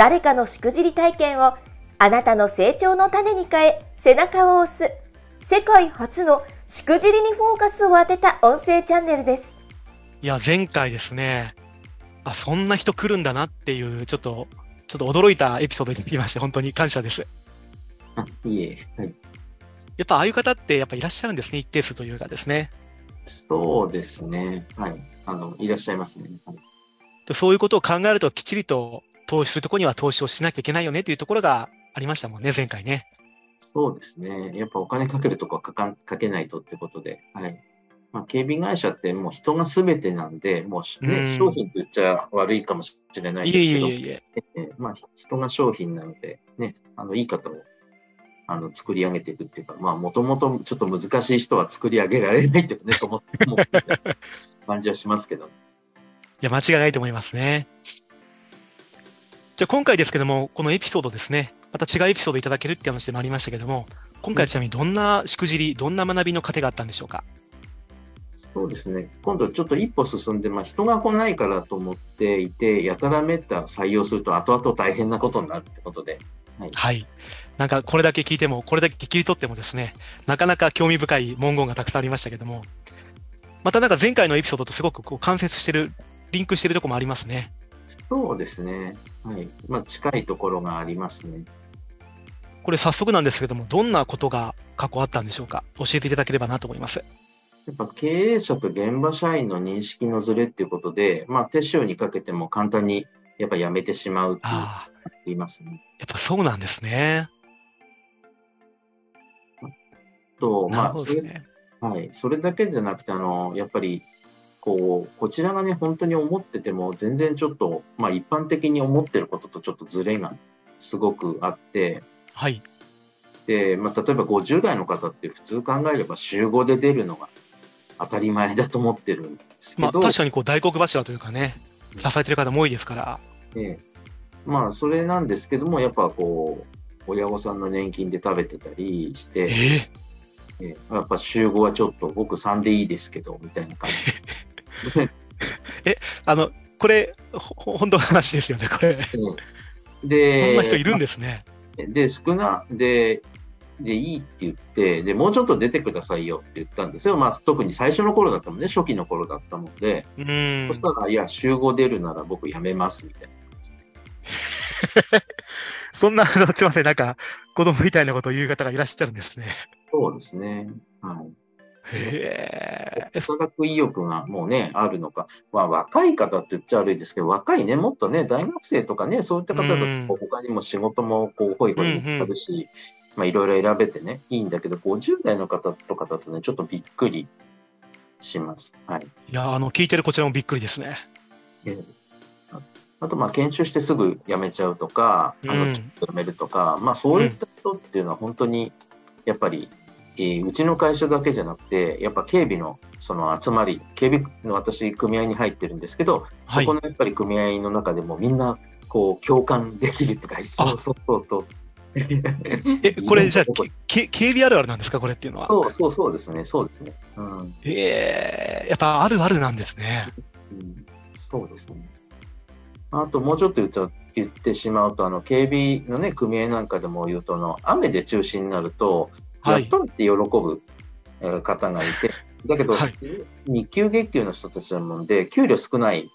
誰かのしくじり体験をあなたの成長の種に変え背中を押す世界初のしくじりにフォーカスを当てた音声チャンネルです。いや、前回ですね、あ、そんな人来るんだなっていう、ちょっと、ちょっと驚いたエピソードにてきまして、本当に感謝です。あ、いえ、はい。やっぱああいう方ってやっぱいらっしゃるんですね、一定数というかですね。そうですね。はい。あの、いらっしゃいますね。はい、そういうことを考えると、きっちりと投資するところには投資をしなきゃいけないよねというところがありましたもんね、前回ね。そうですね。やっぱお金かけるとこはかかかけないとってことで。はい。まあ、警備会社ってもう人がすべてなんで、もう、ね、うん、商品って言っちゃ悪いかもしれないですけど、いえいえいええまあ、人が商品なので、ね、あのいい方をあの作り上げていくっていうか、まあ、もともとちょっと難しい人は作り上げられないっていうかね、そもそも 感じはしますけど。いや、間違いないと思いますね。じゃあ今回ですけども、このエピソードですね、また違うエピソードいただけるって話でもありましたけども、今回ちなみにどんなしくじり、どんな学びの糧があったんでしょうか？そうですね、今度ちょっと一歩進んで、まあ、人が来ないからと思っていて、やたらめった採用すると、後々大変なことになるってことで。はい、はい、なんかこれだけ聞いても、これだけ切り取ってもですね、なかなか興味深い文言がたくさんありましたけども、またなんか前回のエピソードとすごくこう関節してる、リンクしてるところもありますね。そうですね。はい。まあ、近いところがありますね。これ早速なんですけども、どんなことが過去あったんでしょうか？教えていただければなと思います。やっぱ経営者と現場社員の認識のずれっていうことで、まあ、手塩にかけても簡単にやっぱやめてしまうって言いますね。やっぱそうなんですね。と、まあ、それはい、それだけじゃなくて、あのやっぱりこう、こちらがね、本当に思ってても、全然ちょっと、まあ一般的に思ってることとちょっとずれがすごくあって、はい。で、まあ例えば50代の方って普通考えれば週5で出るのが当たり前だと思ってるんですけど。まあ確かにこう大黒柱というかね、支えてる方も多いですから。ええ。まあそれなんですけども、やっぱこう、親御さんの年金で食べてたりして、えー、えやっぱ週5はちょっと僕3でいいですけど、みたいな感じ。え、あの、これ、ほ本当の話ですよね、これ。で、こんな人いるんですね。で、少な、で、でいいって言って、で、もうちょっと出てくださいよって言ったんですよ。まあ、特に最初の頃だったもんね、初期の頃だったので、うんそしたら、いや、集合出るなら僕辞めますみたいな。そんな、すみません、なんか、子供みたいなことを言う方がいらっしゃるんですね。そうですね。はい。へえ。科学意欲がもうね、あるのか。まあ、若い方って言っちゃ悪いですけど、若いね、もっとね、大学生とかね、そういった方だと、他にも仕事もこう、ほいほい見つかるし、うんうん、まあ、いろいろ選べてね、いいんだけど、50代の方とかだとね、ちょっとびっくりします。はい。いや、あの、聞いてるこちらもびっくりですね。えあと、まあ、研修してすぐ辞めちゃうとか、あの、辞めるとか、まあ、そういった人っていうのは本当に、やっぱりえー、うちの会社だけじゃなくて、やっぱ警備のその集まり、警備の私、組合に入ってるんですけど、はい、そこのやっぱり組合の中でもみんなこう共感できるとか、そうそうそうそう。え、これじゃあ、警備あるあるなんですか、これっていうのは？そうそうそうですね、そうですね。うん、ええー、やっぱあるあるなんですね。うん、そうですね。あともうちょっと言っちゃ言ってしまうと、あの警備のね、組合なんかでも言うとの、雨で中止になると、やっとって喜ぶ方がいて、だけど、はい、日給月給の人たちなので、給料少ない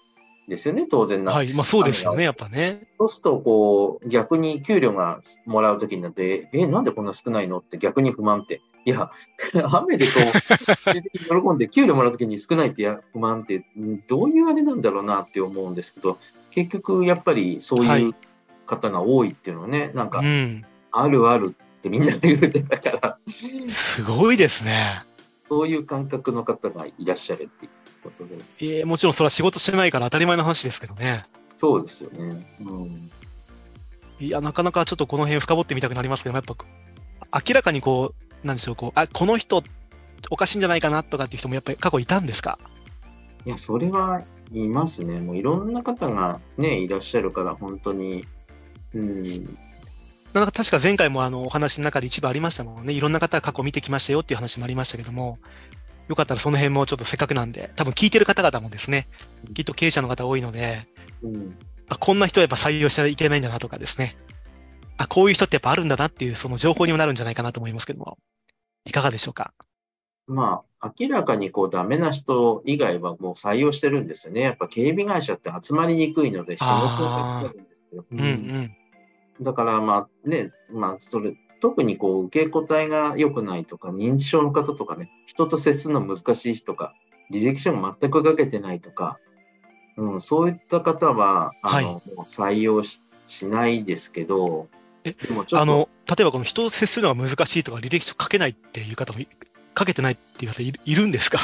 ですよね、当然な。はい、まあそうですよね、やっぱね。そうすると、こう、逆に給料がもらうときになって、え、なんでこんな少ないの？って逆に不満って。いや、雨でこう、喜んで、給料もらうときに少ないってや不満って、どういうあれなんだろうなって思うんですけど、結局、やっぱりそういう方が多いっていうのはね、はい、なんか、あるあるってみんなで言ってたから。すごいですね。そういう感覚の方がいらっしゃるっていうことで。ええー、もちろんそれは仕事してないから当たり前の話ですけどね。そうですよね。うん。いや、なかなかちょっとこの辺深掘ってみたくなりますけどやっぱ明らかにこう、なんでしょう、こう、あ、この人おかしいんじゃないかなとかっていう人もやっぱり過去いたんですか？いや、それはいますね。もういろんな方がね、いらっしゃるから、本当に。うん。なんか確か前回もあのお話の中で一部ありましたもんね。いろんな方が過去見てきましたよっていう話もありましたけども、よかったらその辺もちょっとせっかくなんで、多分聞いてる方々もですね、きっと経営者の方多いので、うん、あこんな人はやっぱ採用しちゃいけないんだなとかですね。あ、こういう人ってやっぱあるんだなっていうその情報にもなるんじゃないかなと思いますけども、いかがでしょうか？まあ、明らかにこうダメな人以外はもう採用してるんですよね。やっぱ警備会社って集まりにくいので仕事がるんですよ。うん、うん、だからまあね、まあそれ、特にこう受け答えが良くないとか、認知症の方とかね、人と接するの難しい人とか、履歴書も全く書けてないとか、うん、そういった方は、あの、はい、採用しないですけど、えでもあの例えばこの人と接するのが難しいとか履歴書書けないっていう方も書けてないっていう方いるいるんですか？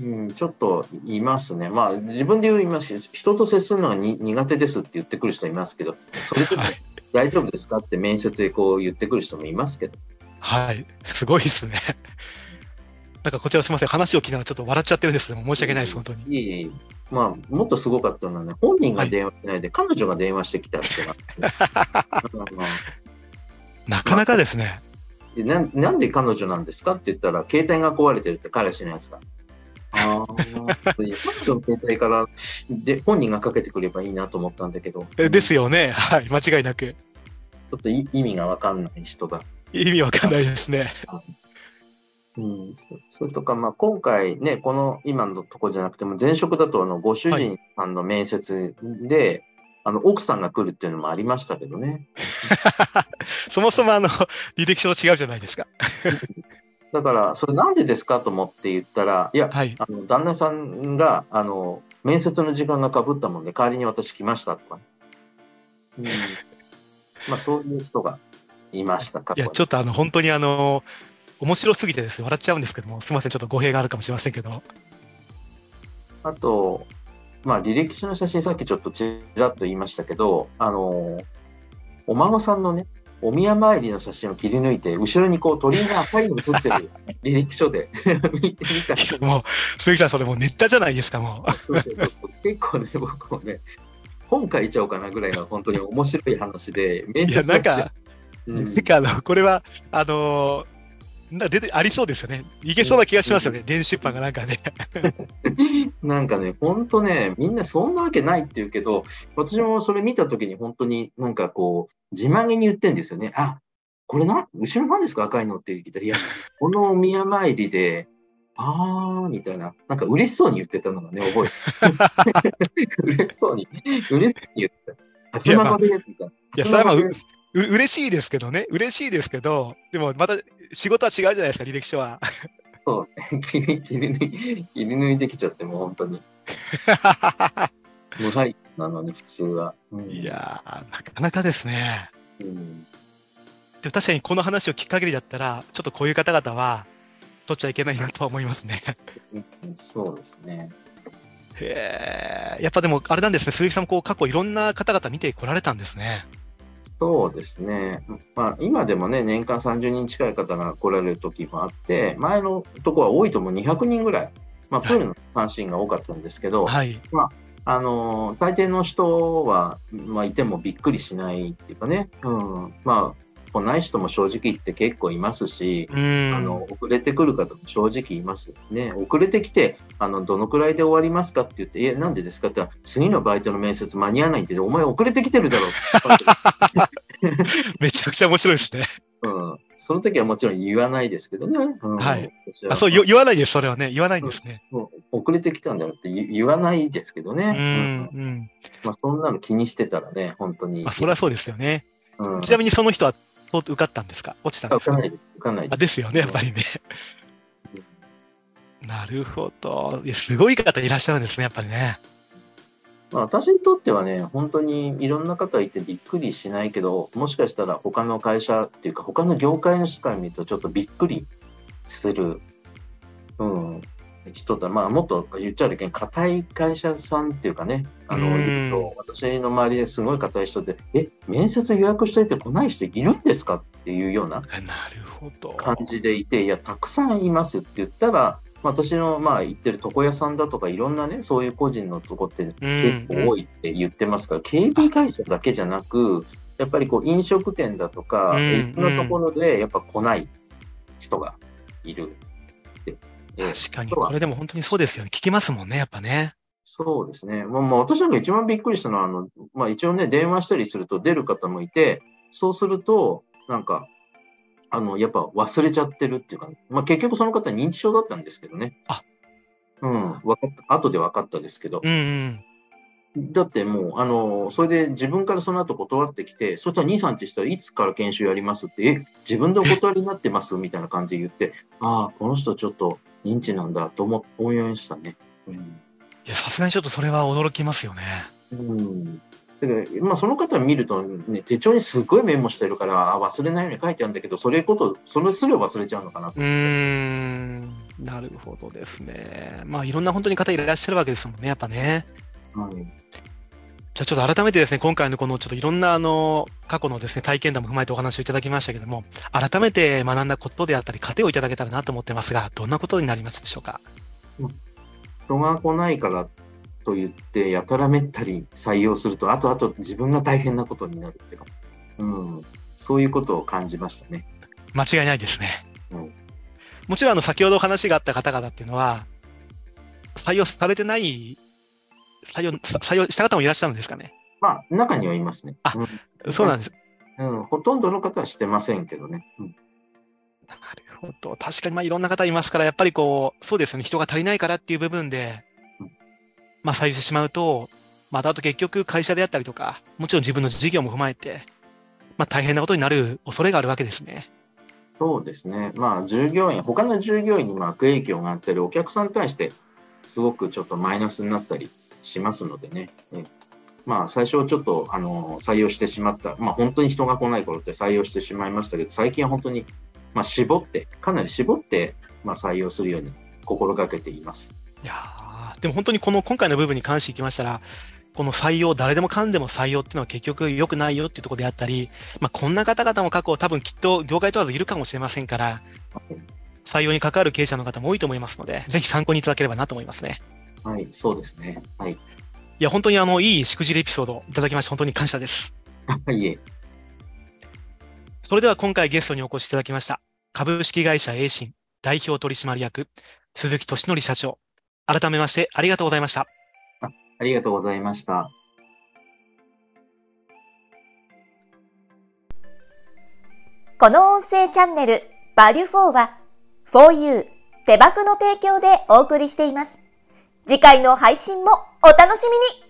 うん、ちょっといますね。まあ、自分で言いますし、人と接するのがに苦手ですって言ってくる人いますけど、それでも大丈夫ですか？って面接でこう言ってくる人もいますけど。はい、すごいですね。なんかこちらすみません、話を聞きながらちょっと笑っちゃってるんですけど申し訳ないです、本当に。いいまあ、もっとすごかったのはね、本人が電話しないで、はい、彼女が電話してきたって なかなかですね。でななんで彼女なんですかって言ったら、携帯が壊れてるって彼氏のやつが。ああ、彼女の携帯からで本人がかけてくればいいなと思ったんだけど。ですよね、はい、間違いなく。ちょっと意味がわかんない人が。意味わかんないですね。うん、それとか、まあ、今回ね、この今のとこじゃなくても、前職だとあのご主人さんの面接で、はいあの奥さんが来るっていうのもありましたけどね。そもそもあの履歴書と違うじゃないですか。だから、それなんでですかと思って言ったら、いや、はい、あの旦那さんがあの面接の時間がかぶったもんで、代わりに私来ましたとか、うんまあ、そういう人がいましたいや、ちょっとあの本当にあの面白すぎてですね、笑っちゃうんですけども、すみません、ちょっと語弊があるかもしれませんけど。あと、まあ、履歴書の写真、さっきちょっとちらっと言いましたけど、あの、お孫さんのね、お宮参りの写真を切り抜いて、後ろにこう鳥が赤いの写ってる 履歴書で 見てみたり。もう、鈴木さん、それもうネッタじゃないですか、もう。そうそうそう結構ね、僕もね、本書いちゃおうかなぐらいの本当に面白い話で、いや、なんか、うん、なんかあの、これは、あのーな出てありそうですよね。いけそうな気がしますよね、電子出版がなんかね。なんかね、ほんとね、みんなそんなわけないって言うけど、私もそれ見たときに本当になんかこう、自慢げに言ってんですよね。あ、これな、後ろなんですか赤いのって言ったら、いや、このお宮参りで、あーみたいな、なんか嬉しそうに言ってたのがね、覚えて 嬉しそうに、嬉しそうに言ってた。初孫で、みたいな。いや、それはまあ、う嬉しいですけどね、嬉しいですけど、でもまた仕事は違うじゃないですか、履歴書は。そう、切り切り切り抜いてきちゃって、もう本当に。無敗なのに、普通は。うん、いやなかなかですね。うん、でも確かにこの話を聞く限りだったら、ちょっとこういう方々は取っちゃいけないなとは思いますね。そうですね。へえ、やっぱでもあれなんですね、鈴木さん、こう過去いろんな方々見てこられたんですね。そうですね。まあ、今でもね、年間30人近い方が来られる時もあって、前のところは多いとも200人ぐらい、まあ、プールの関心が多かったんですけど、はい、まあ、あの大抵の人は、まあ、いてもびっくりしないっていうかね、うん、まあ、来ない人も正直言って結構いますし、あの遅れてくる方も正直いますね。遅れてきて、あのどのくらいで終わりますかって言って、え、なんでですかって次のバイトの面接間に合わないんで、お前遅れてきてるだろう めちゃくちゃ面白いですね。うん。その時はもちろん言わないですけどね。うん、はい。あ、そう、言わないです、それはね。言わないんですね。うん、遅れてきたんだよって言わないですけどね。うん。うん、まあ、そんなの気にしてたらね、本当に。まあ、そりゃそうですよね。うん、ちなみにその人は受かったんですか？落ちたんですか？受かんないです。受かんないです。あですよね、やっぱりね。なるほど。いやすごい方いらっしゃるんですね、やっぱりね。まあ、私にとってはね、本当にいろんな方いてびっくりしないけど、もしかしたら他の会社っていうか、他の業界の人から見るとちょっとびっくりする、うん、人と、まあ、もっと言っちゃうけん、硬い会社さんっていうかね、あの、いると、私の周りですごい硬い人で、え、面接予約しといて来ない人いるんですかっていうような感じでいて、いや、たくさんいますって言ったら、私のまあ言ってる床屋さんだとかいろんなね、そういう個人のとこって結構多いって言ってますから、警備会社だけじゃなく、やっぱりこう飲食店だとか、いろんなところでやっぱ来ない人がいる。確かに、これでも本当にそうですよね。聞きますもんね、やっぱね。そうですね。まあ、まあ、私なんか一番びっくりしたのは、あの、まあ一応ね、電話したりすると出る方もいて、そうすると、なんか、あの、やっぱ忘れちゃってるっていうか、まあ結局その方認知症だったんですけどね。あうん、わかった、後で分かったですけど。うん、うんだってもう、あの、それで自分からその後断ってきて、そしたら2、3日したらいつから研修やりますって、え、自分でお断りになってます？みたいな感じで言って、ああ、この人ちょっと認知なんだと思思いましたね。うん、いや、さすがにちょっとそれは驚きますよね。うん。だからまあ、その方見ると、ね、手帳にすごいメモしてるからあ忘れないように書いてあるんだけどそれことそれすぐ忘れちゃうのかなとうんなるほどですねまあいろんな本当に方いらっしゃるわけですもんねやっぱね、はい、じゃあちょっと改めてですね今回のこのちょっといろんなあの過去のですね体験談も踏まえてお話をいただきましたけども改めて学んだことであったり糧をいただけたらなと思ってますがどんなことになりますでしょうか？人が来ないからと言って、やたらめったり採用すると、あとあと自分が大変なことになるっていうか、うん、そういうことを感じましたね。間違いないですね。うん、もちろん、あの、先ほどお話があった方々っていうのは、採用されてない、採用、採用した方もいらっしゃるんですかね？まあ、中にはいますね。あ、うん、そうなんです。うん、ほとんどの方はしてませんけどね。うん、なるほど。確かに、まあ、いろんな方いますから、やっぱりこう、そうですよね。人が足りないからっていう部分で、まあ、採用してしまうと、またあと結局会社であったりとか、もちろん自分の事業も踏まえて、まあ、大変なことになる恐れがあるわけですね。そうですね。まあ、従業員、他の従業員にも悪影響があったり、お客さんに対してすごくちょっとマイナスになったりしますのでね。まあ、最初ちょっと、あの、採用してしまった。まあ、本当に人が来ない頃って採用してしまいましたけど、最近は本当に、まあ、絞って、かなり絞って、まあ、採用するように心がけています。いやでも本当にこの今回の部分に関していきましたら、この採用、誰でもかんでも採用っていうのは結局良くないよっていうところであったり、まあ、こんな方々も過去多分きっと業界問わずいるかもしれませんから、採用に関わる経営者の方も多いと思いますので、ぜひ参考にいただければなと思いますね。はい、そうですね。はい。いや、本当にあの、いいしくじりエピソードいただきまして、本当に感謝です。いえ。それでは今回ゲストにお越しいただきました、株式会社 A 新代表取締役、鈴木俊則社長。改めましてありがとうございました。あありがとうございました。この音声チャンネル、バリュフォーは、4U 手箱の提供でお送りしています。次回の配信もお楽しみに。